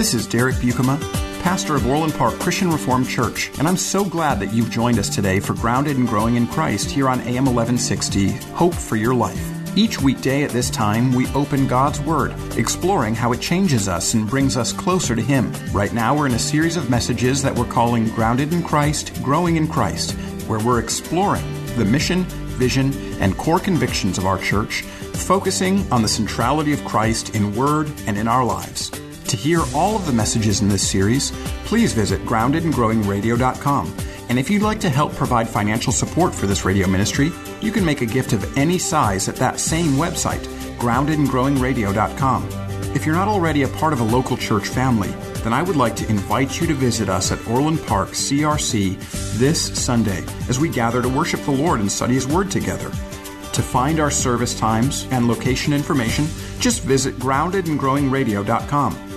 This is Derek Buikema, pastor of Orland Park Christian Reformed Church, and I'm so glad that you've joined us today for Grounded and Growing in Christ here on AM 1160, Hope for Your Life. Each weekday at this time, we open God's Word, exploring how it changes us and brings us closer to Him. Right now, we're in a series of messages that we're calling Grounded in Christ, Growing in Christ, where we're exploring the mission, vision, and core convictions of our church, focusing on the centrality of Christ in Word and in our lives. To hear all of the messages in this series, please visit groundedandgrowingradio.com. And if you'd like to help provide financial support for this radio ministry, you can make a gift of any size at that same website, groundedandgrowingradio.com. If you're not already a part of a local church family, then I would like to invite you to visit us at Orland Park CRC this Sunday as we gather to worship the Lord and study His Word together. To find our service times and location information, just visit groundedandgrowingradio.com.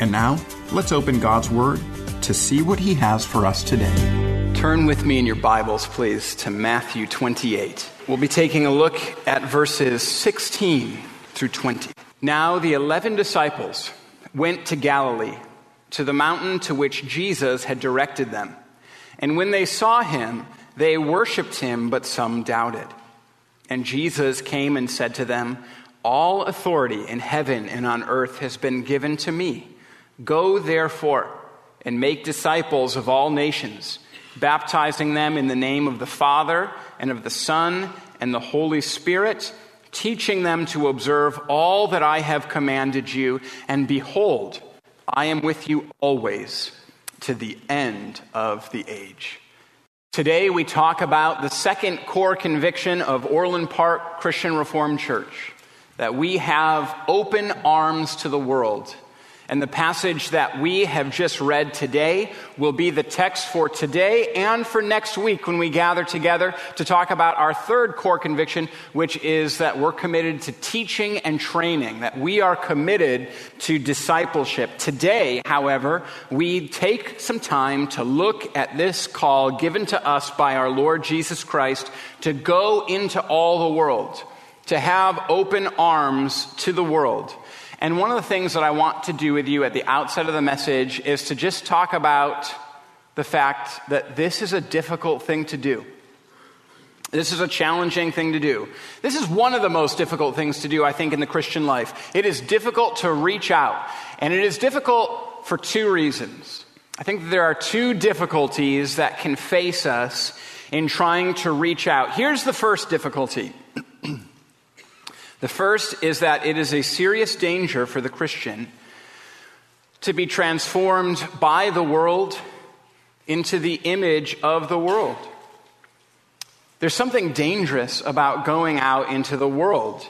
And now, let's open God's Word to see what He has for us today. Turn with me in your Bibles, please, to Matthew 28. We'll be taking a look at verses 16 through 20. Now the eleven disciples went to Galilee, to the mountain to which Jesus had directed them. And when they saw him, they worshiped him, but some doubted. And Jesus came and said to them, All authority in heaven and on earth has been given to me. Go therefore and make disciples of all nations, baptizing them in the name of the Father and of the Son and the Holy Spirit, teaching them to observe all that I have commanded you. And behold, I am with you always to the end of the age. Today we talk about the second core conviction of Orland Park Christian Reformed Church that we have open arms to the world. And the passage that we have just read today will be the text for today and for next week when we gather together to talk about our third core conviction, which is that we're committed to teaching and training, that we are committed to discipleship. Today, however, we take some time to look at this call given to us by our Lord Jesus Christ to go into all the world, to have open arms to the world. And one of the things that I want to do with you at the outset of the message is to just talk about the fact that this is a difficult thing to do. This is a challenging thing to do. This is one of the most difficult things to do, I think, in the Christian life. It is difficult to reach out, and it is difficult for two reasons. I think there are two difficulties that can face us in trying to reach out. Here's the first difficulty the first is that it is a serious danger for the Christian to be transformed by the world into the image of the world. There's something dangerous about going out into the world.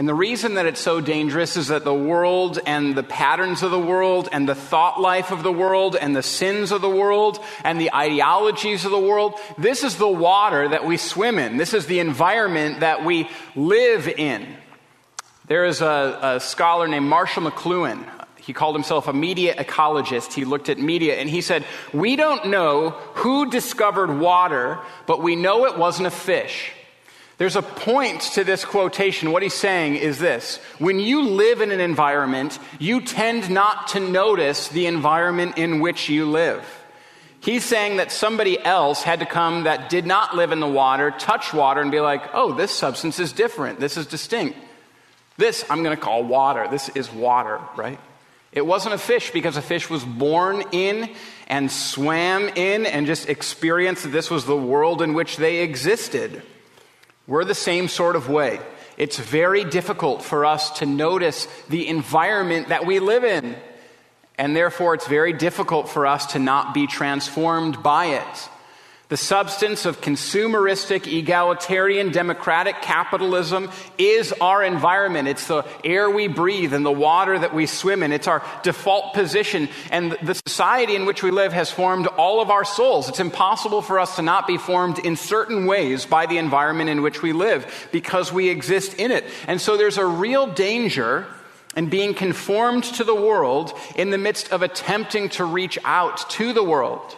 And the reason that it's so dangerous is that the world and the patterns of the world and the thought life of the world and the sins of the world and the ideologies of the world, this is the water that we swim in. This is the environment that we live in. There is a, a scholar named Marshall McLuhan. He called himself a media ecologist. He looked at media and he said, We don't know who discovered water, but we know it wasn't a fish. There's a point to this quotation. What he's saying is this When you live in an environment, you tend not to notice the environment in which you live. He's saying that somebody else had to come that did not live in the water, touch water, and be like, oh, this substance is different. This is distinct. This I'm going to call water. This is water, right? It wasn't a fish because a fish was born in and swam in and just experienced that this was the world in which they existed. We're the same sort of way. It's very difficult for us to notice the environment that we live in. And therefore, it's very difficult for us to not be transformed by it. The substance of consumeristic, egalitarian, democratic capitalism is our environment. It's the air we breathe and the water that we swim in. It's our default position. And the society in which we live has formed all of our souls. It's impossible for us to not be formed in certain ways by the environment in which we live because we exist in it. And so there's a real danger in being conformed to the world in the midst of attempting to reach out to the world.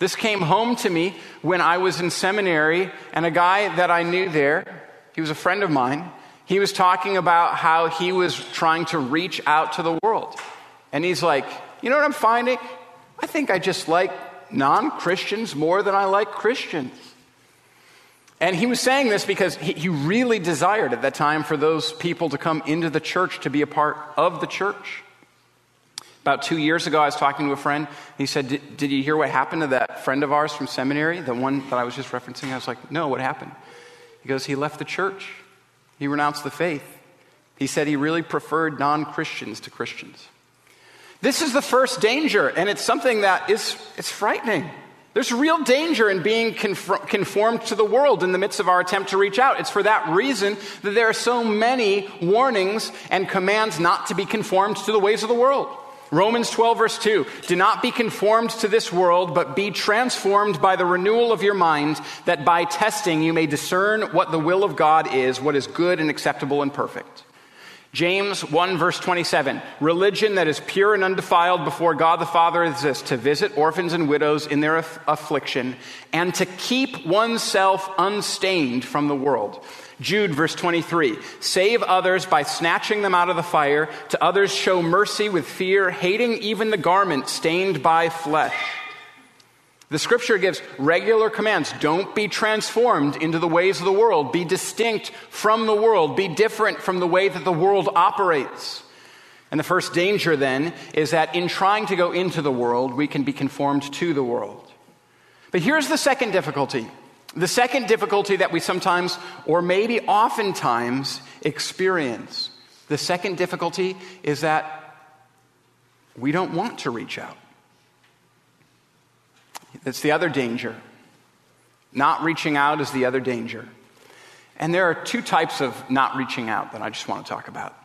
This came home to me when I was in seminary, and a guy that I knew there, he was a friend of mine, he was talking about how he was trying to reach out to the world. And he's like, You know what I'm finding? I think I just like non Christians more than I like Christians. And he was saying this because he, he, really desired at that time for those people to come into the church, to be a part of the church. About two years ago, I was talking to a friend. He said, did, you hear what happened to that friend of ours from seminary, the one that I was just referencing? I was like, No, what happened? He goes, He left the church, he renounced the faith. He said he really preferred non Christians to Christians. This is the first danger, and it's something that is it's frightening. There's real danger in being conformed to the world in the midst of our attempt to reach out. It's for that reason that there are so many warnings and commands not to be conformed to the ways of the world. Romans 12, verse 2 Do not be conformed to this world, but be transformed by the renewal of your mind, that by testing you may discern what the will of God is, what is good and acceptable and perfect. James 1, verse 27 Religion that is pure and undefiled before God the Father is this to visit orphans and widows in their aff- affliction, and to keep oneself unstained from the world. Jude, verse 23 Save others by snatching them out of the fire, to others show mercy with fear, hating even the garment stained by flesh. The scripture gives regular commands. Don't be transformed into the ways of the world. Be distinct from the world. Be different from the way that the world operates. And the first danger then is that in trying to go into the world, we can be conformed to the world. But here's the second difficulty the second difficulty that we sometimes, or maybe oftentimes, experience, the second difficulty is that we don't want to reach out. That's the other danger. Not reaching out is the other danger. And there are two types of not reaching out that I just want to talk about.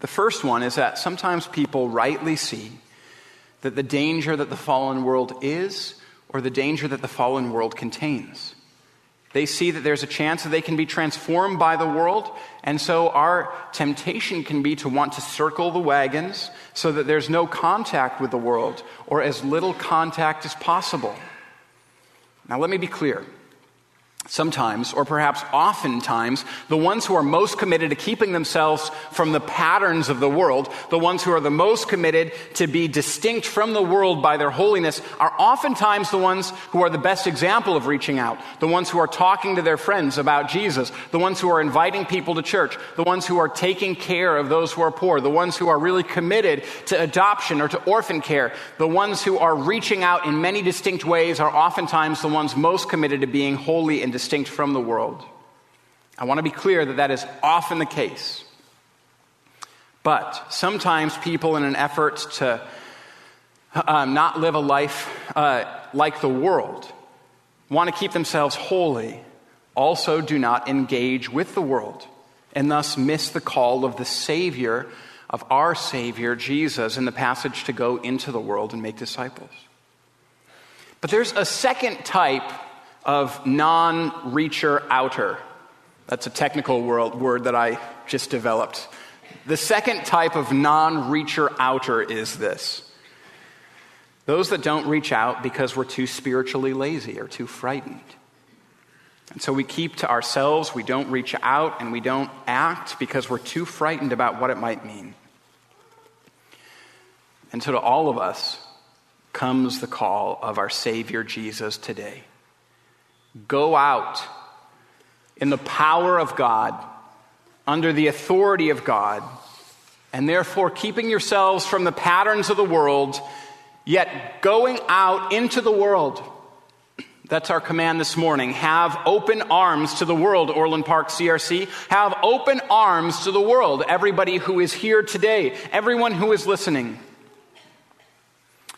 The first one is that sometimes people rightly see that the danger that the fallen world is or the danger that the fallen world contains. They see that there's a chance that they can be transformed by the world, and so our temptation can be to want to circle the wagons so that there's no contact with the world, or as little contact as possible. Now, let me be clear. Sometimes, or perhaps oftentimes, the ones who are most committed to keeping themselves from the patterns of the world, the ones who are the most committed to be distinct from the world by their holiness, are oftentimes the ones who are the best example of reaching out, the ones who are talking to their friends about Jesus, the ones who are inviting people to church, the ones who are taking care of those who are poor, the ones who are really committed to adoption or to orphan care, the ones who are reaching out in many distinct ways are oftentimes the ones most committed to being holy and distinct from the world. I want to be clear that that is often the case. But sometimes people, in an effort to um, not live a life uh, like the world, want to keep themselves holy, also do not engage with the world, and thus miss the call of the Savior, of our Savior, Jesus, in the passage to go into the world and make disciples. But there's a second type of non reacher outer. That's a technical world, word that I just developed. The second type of non reacher outer is this those that don't reach out because we're too spiritually lazy or too frightened. And so we keep to ourselves, we don't reach out, and we don't act because we're too frightened about what it might mean. And so to all of us comes the call of our Savior Jesus today. Go out in the power of God, under the authority of God, and therefore keeping yourselves from the patterns of the world, yet going out into the world. That's our command this morning. Have open arms to the world, Orland Park CRC. Have open arms to the world, everybody who is here today, everyone who is listening.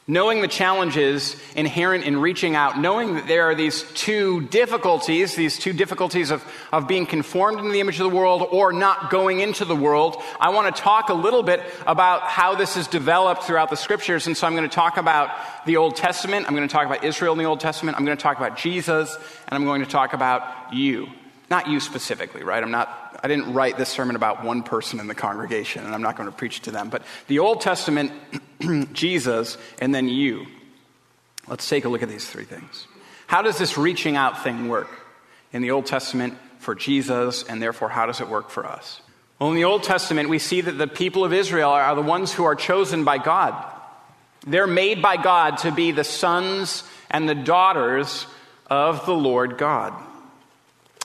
Knowing the challenges inherent in reaching out, knowing that there are these two difficulties, these two difficulties of, of being conformed into the image of the world or not going into the world, I want to talk a little bit about how this is developed throughout the scriptures. And so I'm going to talk about the Old Testament, I'm going to talk about Israel in the Old Testament, I'm going to talk about Jesus, and I'm going to talk about you. Not you specifically, right? I'm not I didn't write this sermon about one person in the congregation, and I'm not going to preach to them. But the Old Testament, Jesus, and then you. Let's take a look at these three things. How does this reaching out thing work in the Old Testament for Jesus, and therefore, how does it work for us? Well, in the Old Testament, we see that the people of Israel are the ones who are chosen by God. They're made by God to be the sons and the daughters of the Lord God.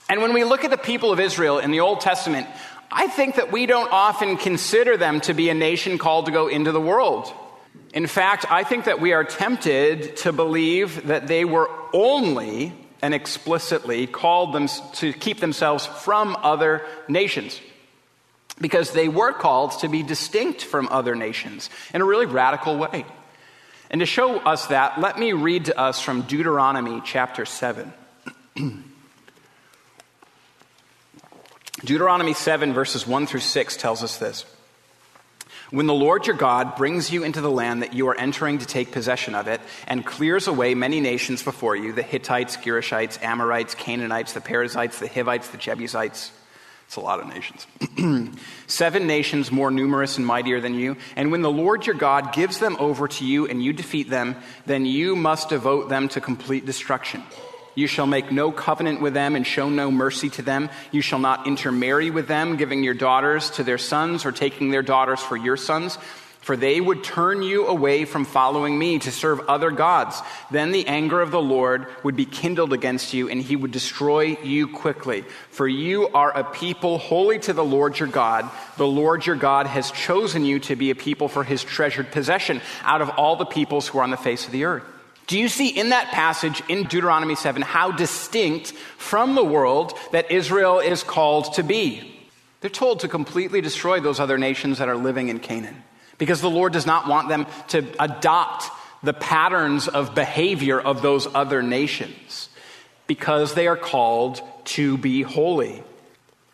And when we look at the people of Israel in the Old Testament, I think that we don't often consider them to be a nation called to go into the world. In fact, I think that we are tempted to believe that they were only and explicitly called them to keep themselves from other nations because they were called to be distinct from other nations in a really radical way. And to show us that, let me read to us from Deuteronomy chapter 7. Deuteronomy 7, verses 1 through 6 tells us this. When the Lord your God brings you into the land that you are entering to take possession of it, and clears away many nations before you the Hittites, Girgashites, Amorites, Canaanites, the Perizzites, the Hivites, the Jebusites. It's a lot of nations. Seven nations more numerous and mightier than you. And when the Lord your God gives them over to you and you defeat them, then you must devote them to complete destruction. You shall make no covenant with them and show no mercy to them. You shall not intermarry with them, giving your daughters to their sons or taking their daughters for your sons. For they would turn you away from following me to serve other gods. Then the anger of the Lord would be kindled against you, and he would destroy you quickly. For you are a people holy to the Lord your God. The Lord your God has chosen you to be a people for his treasured possession out of all the peoples who are on the face of the earth. Do you see in that passage in Deuteronomy 7 how distinct from the world that Israel is called to be? They're told to completely destroy those other nations that are living in Canaan because the Lord does not want them to adopt the patterns of behavior of those other nations because they are called to be holy.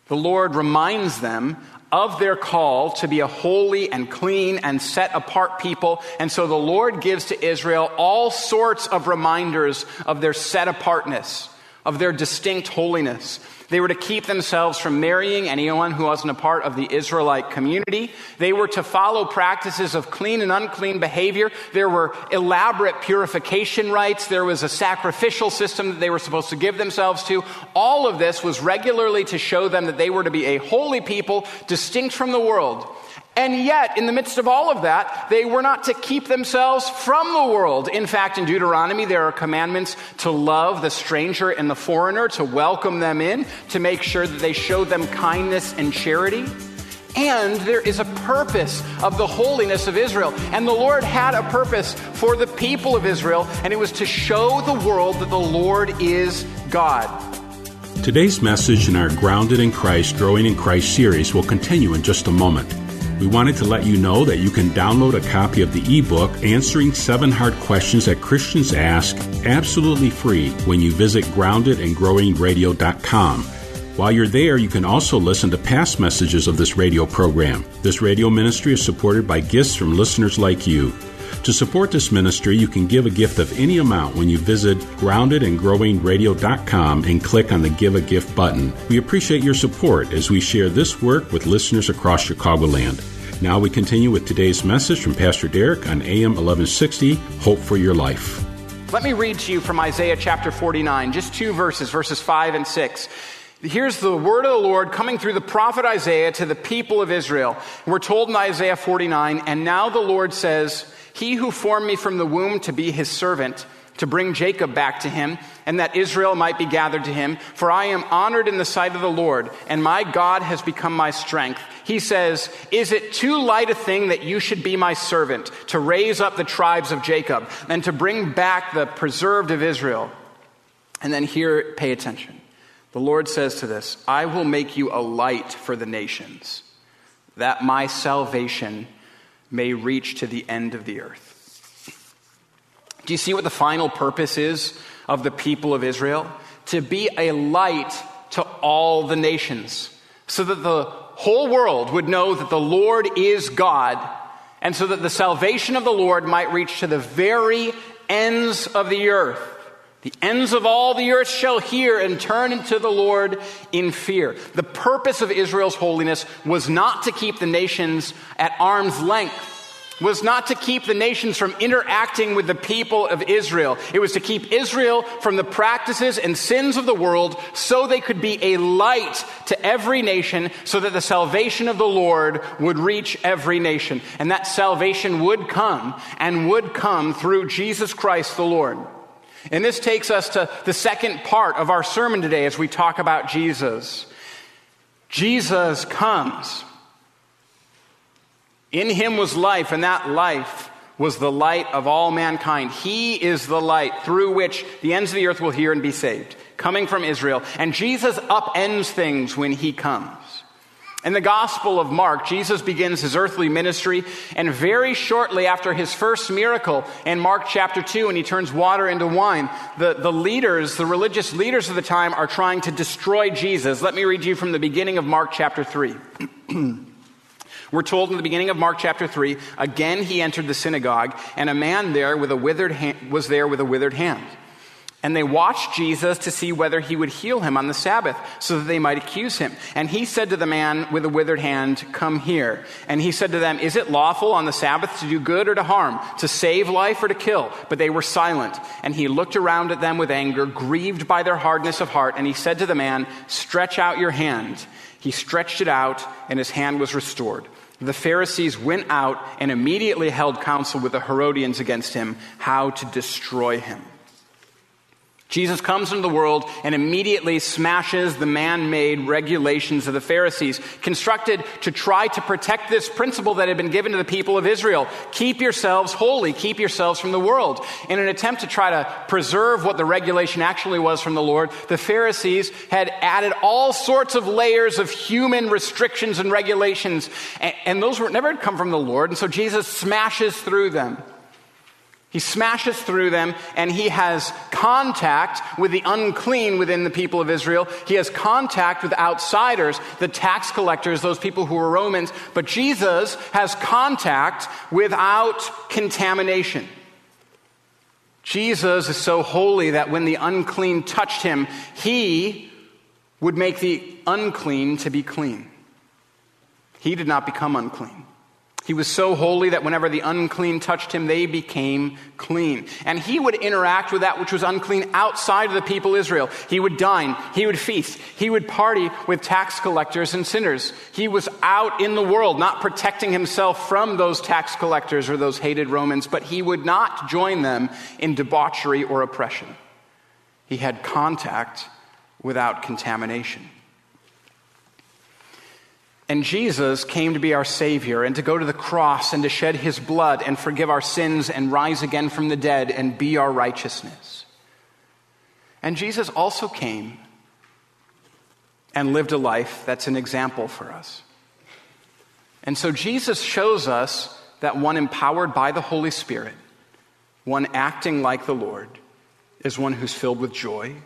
The Lord reminds them of their call to be a holy and clean and set apart people. And so the Lord gives to Israel all sorts of reminders of their set apartness, of their distinct holiness. They were to keep themselves from marrying anyone who wasn't a part of the Israelite community. They were to follow practices of clean and unclean behavior. There were elaborate purification rites. There was a sacrificial system that they were supposed to give themselves to. All of this was regularly to show them that they were to be a holy people, distinct from the world. And yet, in the midst of all of that, they were not to keep themselves from the world. In fact, in Deuteronomy, there are commandments to love the stranger and the foreigner, to welcome them in, to make sure that they show them kindness and charity. And there is a purpose of the holiness of Israel. And the Lord had a purpose for the people of Israel, and it was to show the world that the Lord is God. Today's message in our Grounded in Christ, Growing in Christ series will continue in just a moment. We wanted to let you know that you can download a copy of the ebook Answering Seven Hard Questions That Christians Ask absolutely free when you visit groundedandgrowingradio.com. While you're there, you can also listen to past messages of this radio program. This radio ministry is supported by gifts from listeners like you. To support this ministry, you can give a gift of any amount when you visit groundedandgrowingradio.com and click on the Give a Gift button. We appreciate your support as we share this work with listeners across Chicagoland. Now we continue with today's message from Pastor Derek on AM 1160 Hope for Your Life. Let me read to you from Isaiah chapter 49, just two verses, verses 5 and 6. Here's the word of the Lord coming through the prophet Isaiah to the people of Israel. We're told in Isaiah 49, and now the Lord says, he who formed me from the womb to be his servant, to bring Jacob back to him, and that Israel might be gathered to him. For I am honored in the sight of the Lord, and my God has become my strength. He says, Is it too light a thing that you should be my servant, to raise up the tribes of Jacob, and to bring back the preserved of Israel? And then here, pay attention. The Lord says to this I will make you a light for the nations, that my salvation may reach to the end of the earth. Do you see what the final purpose is of the people of Israel? To be a light to all the nations, so that the whole world would know that the Lord is God, and so that the salvation of the Lord might reach to the very ends of the earth. The ends of all the earth shall hear and turn into the Lord in fear. The purpose of Israel's holiness was not to keep the nations at arm's length, was not to keep the nations from interacting with the people of Israel. It was to keep Israel from the practices and sins of the world so they could be a light to every nation so that the salvation of the Lord would reach every nation. And that salvation would come and would come through Jesus Christ the Lord. And this takes us to the second part of our sermon today as we talk about Jesus. Jesus comes. In him was life, and that life was the light of all mankind. He is the light through which the ends of the earth will hear and be saved, coming from Israel. And Jesus upends things when he comes. In the Gospel of Mark, Jesus begins his earthly ministry, and very shortly after his first miracle in Mark chapter 2, when he turns water into wine, the, the leaders, the religious leaders of the time, are trying to destroy Jesus. Let me read you from the beginning of Mark chapter 3. We're told in the beginning of Mark chapter 3, again he entered the synagogue, and a man there with a withered hand, was there with a withered hand. And they watched Jesus to see whether he would heal him on the Sabbath so that they might accuse him. And he said to the man with the withered hand, Come here. And he said to them, Is it lawful on the Sabbath to do good or to harm, to save life or to kill? But they were silent. And he looked around at them with anger, grieved by their hardness of heart. And he said to the man, Stretch out your hand. He stretched it out, and his hand was restored. The Pharisees went out and immediately held counsel with the Herodians against him, how to destroy him. Jesus comes into the world and immediately smashes the man made regulations of the Pharisees, constructed to try to protect this principle that had been given to the people of Israel. Keep yourselves holy, keep yourselves from the world. In an attempt to try to preserve what the regulation actually was from the Lord, the Pharisees had added all sorts of layers of human restrictions and regulations, and, those were never had come from the Lord, and so Jesus smashes through them. He smashes through them and he has contact with the unclean within the people of Israel. He has contact with outsiders, the tax collectors, those people who were Romans. But Jesus has contact without contamination. Jesus is so holy that when the unclean touched him, he would make the unclean to be clean. He did not become unclean. He was so holy that whenever the unclean touched him, they became clean. And he would interact with that which was unclean outside of the people Israel. He would dine, he would feast, he would party with tax collectors and sinners. He was out in the world, not protecting himself from those tax collectors or those hated Romans, but he would not join them in debauchery or oppression. He had contact without contamination. And Jesus came to be our Savior and to go to the cross and to shed His blood and forgive our sins and rise again from the dead and be our righteousness. And Jesus also came and lived a life that's an example for us. And so Jesus shows us that one empowered by the Holy Spirit, one acting like the Lord, is one who's filled with joy,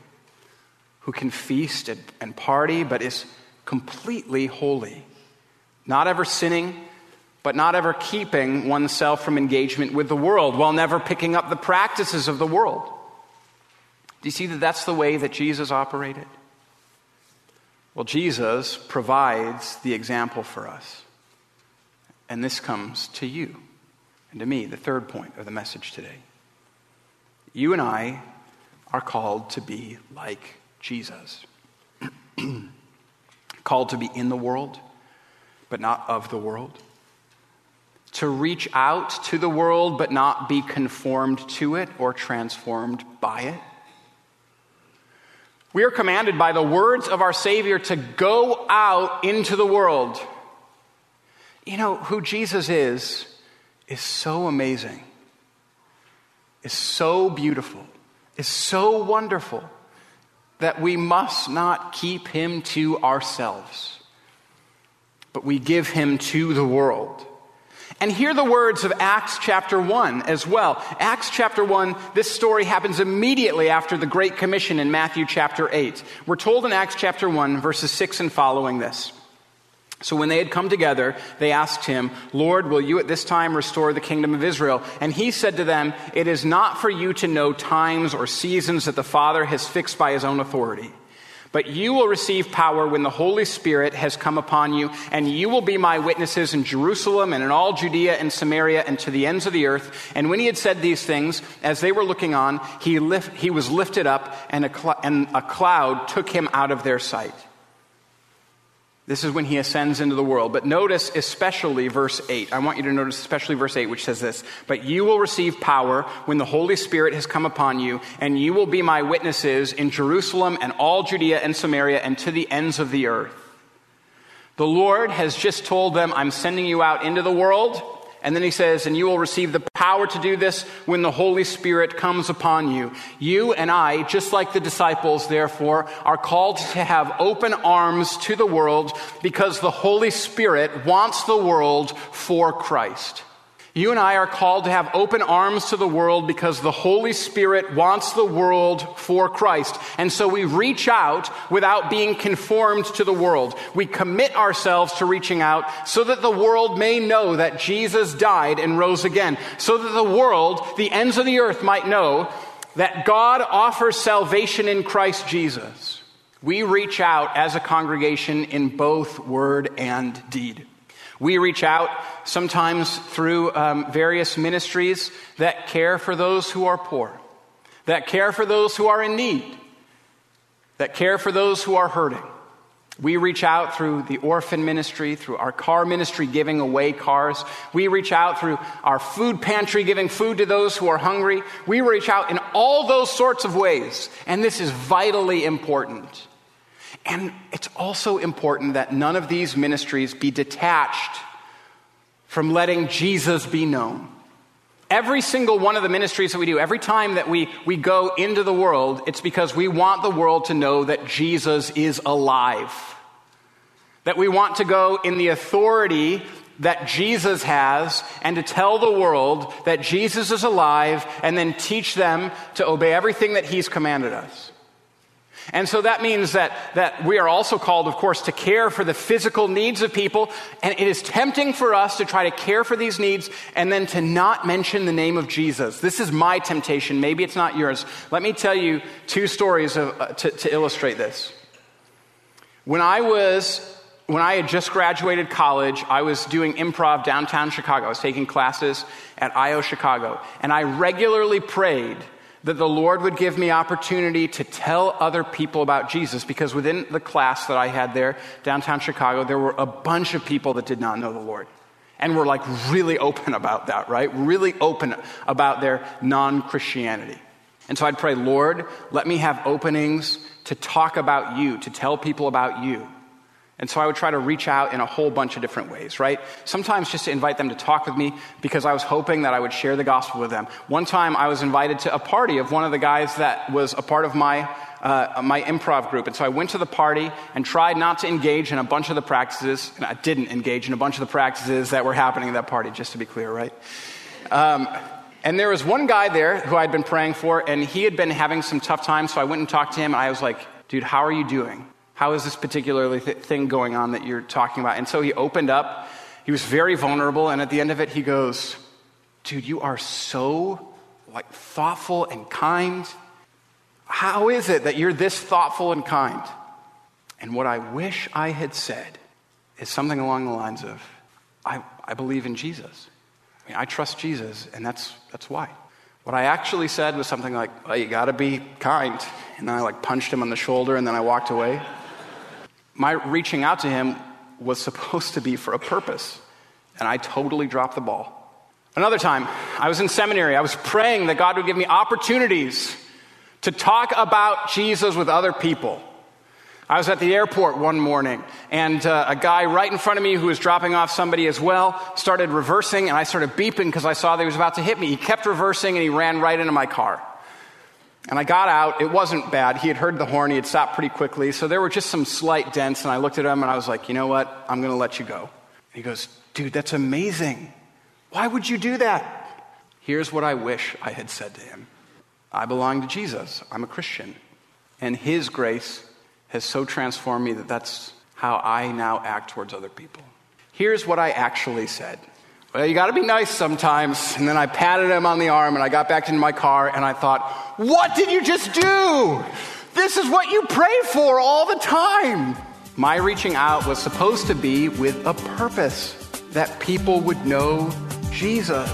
who can feast and party, but is completely holy not ever sinning, but not ever keeping oneself from engagement with the world while never picking up the practices of the world. Do you see that that's the way that Jesus operated? Well, Jesus provides the example for us. And this comes to you and to me, the third point of the message today. You and I are called to be like Jesus, called to be in the world but not of the world. To reach out to the world, but not be conformed to it or transformed by it. We are commanded by the words of our Savior to go out into the world. You know, who Jesus is, is so amazing, is so beautiful, is so wonderful that we must not keep him to ourselves but we give him to the world. And hear the words of Acts chapter 1 as well. Acts chapter 1, this story happens immediately after the Great Commission in Matthew chapter 8. We're told in Acts chapter 1, verses 6 and following this. So when they had come together, they asked him, Lord, will you at this time restore the kingdom of Israel? And he said to them, It is not for you to know times or seasons that the Father has fixed by his own authority. But you will receive power when the Holy Spirit has come upon you, and you will be my witnesses in Jerusalem and in all Judea and Samaria and to the ends of the earth. And when he had said these things, as they were looking on, he, lift, he was lifted up, and a, cl- and a cloud took him out of their sight. This is when he ascends into the world. But notice especially verse 8. I want you to notice especially verse 8, which says this But you will receive power when the Holy Spirit has come upon you, and you will be my witnesses in Jerusalem and all Judea and Samaria and to the ends of the earth. The Lord has just told them, I'm sending you out into the world. And then he says, and you will receive the power to do this when the Holy Spirit comes upon you. You and I, just like the disciples, therefore, are called to have open arms to the world because the Holy Spirit wants the world for Christ. You and I are called to have open arms to the world because the Holy Spirit wants the world for Christ. And so we reach out without being conformed to the world. We commit ourselves to reaching out so that the world may know that Jesus died and rose again. So that the world, the ends of the earth might know that God offers salvation in Christ Jesus. We reach out as a congregation in both word and deed. We reach out sometimes through um, various ministries that care for those who are poor, that care for those who are in need, that care for those who are hurting. We reach out through the orphan ministry, through our car ministry, giving away cars. We reach out through our food pantry, giving food to those who are hungry. We reach out in all those sorts of ways. And this is vitally important. And it's also important that none of these ministries be detached from letting Jesus be known. Every single one of the ministries that we do, every time that we, we go into the world, it's because we want the world to know that Jesus is alive. That we want to go in the authority that Jesus has and to tell the world that Jesus is alive and then teach them to obey everything that he's commanded us. And so that means that, that we are also called, of course, to care for the physical needs of people. And it is tempting for us to try to care for these needs and then to not mention the name of Jesus. This is my temptation. Maybe it's not yours. Let me tell you two stories of, uh, to, to illustrate this. When I was when I had just graduated college, I was doing improv downtown Chicago. I was taking classes at IO Chicago. And I regularly prayed that the Lord would give me opportunity to tell other people about Jesus because within the class that I had there, downtown Chicago, there were a bunch of people that did not know the Lord. And were like really open about that, right? Really open about their non Christianity. And so I'd pray, Lord, let me have openings to talk about you, to tell people about you. And so I would try to reach out in a whole bunch of different ways, right? Sometimes just to invite them to talk with me because I was hoping that I would share the gospel with them. One time I was invited to a party of one of the guys that was a part of my, uh, my improv group. And so I went to the party and tried not to engage in a bunch of the practices. And I didn't engage in a bunch of the practices that were happening at that party, just to be clear, right? Um, and there was one guy there who I'd been praying for, and he had been having some tough times. So I went and talked to him, and I was like, dude, how are you doing? How is this particular th- thing going on that you're talking about? And so he opened up. He was very vulnerable. And at the end of it, he goes, Dude, you are so like thoughtful and kind. How is it that you're this thoughtful and kind? And what I wish I had said is something along the lines of, I, I believe in Jesus. I mean, I trust Jesus, and that's, that's why. What I actually said was something like, well, you gotta be kind. And then I like punched him on the shoulder, and then I walked away my reaching out to him was supposed to be for a purpose, and I totally dropped the ball. Another time, I was in seminary. I was praying that God would give me opportunities to talk about Jesus with other people. I was at the airport one morning, and uh, a guy right in front of me who was dropping off somebody as well started reversing, and I started beeping because I saw that he was about to hit me. He kept reversing, and he ran right into my car. And I got out. It wasn't bad. He had heard the horn. He had stopped pretty quickly. So there were just some slight dents. And I looked at him and I was like, you know what? I'm going to let you go. And he goes, dude, that's amazing. Why would you do that? Here's what I wish I had said to him I belong to Jesus, I'm a Christian. And his grace has so transformed me that that's how I now act towards other people. Here's what I actually said. Well, you got to be nice sometimes. And then I patted him on the arm and I got back into my car and I thought, what did you just do? This is what you pray for all the time. My reaching out was supposed to be with a purpose that people would know Jesus.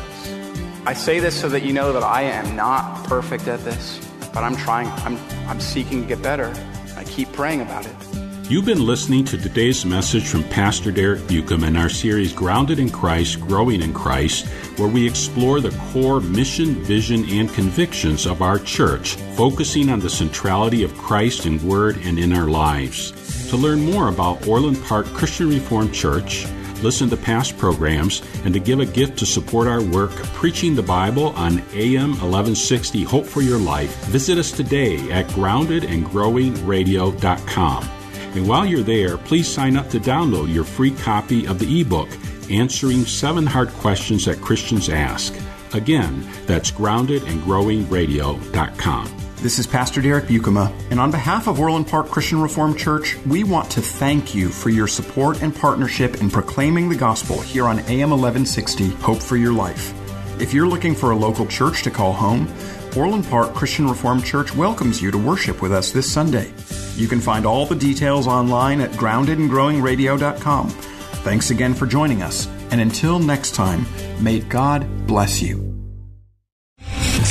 I say this so that you know that I am not perfect at this, but I'm trying, I'm, I'm seeking to get better. I keep praying about it. You've been listening to today's message from Pastor Derek Buikema in our series Grounded in Christ, Growing in Christ, where we explore the core mission, vision, and convictions of our church, focusing on the centrality of Christ in Word and in our lives. To learn more about Orland Park Christian Reformed Church, listen to past programs, and to give a gift to support our work preaching the Bible on AM 1160 Hope for Your Life, visit us today at groundedandgrowingradio.com. And while you're there, please sign up to download your free copy of the ebook, Answering Seven Hard Questions That Christians Ask. Again, that's groundedandgrowingradio.com. This is Pastor Derek Buikema, and on behalf of Orland Park Christian Reformed Church, we want to thank you for your support and partnership in proclaiming the gospel here on AM 1160 Hope for Your Life. If you're looking for a local church to call home, Orland Park Christian Reformed Church welcomes you to worship with us this Sunday. You can find all the details online at groundedandgrowingradio.com. Thanks again for joining us, and until next time, may God bless you.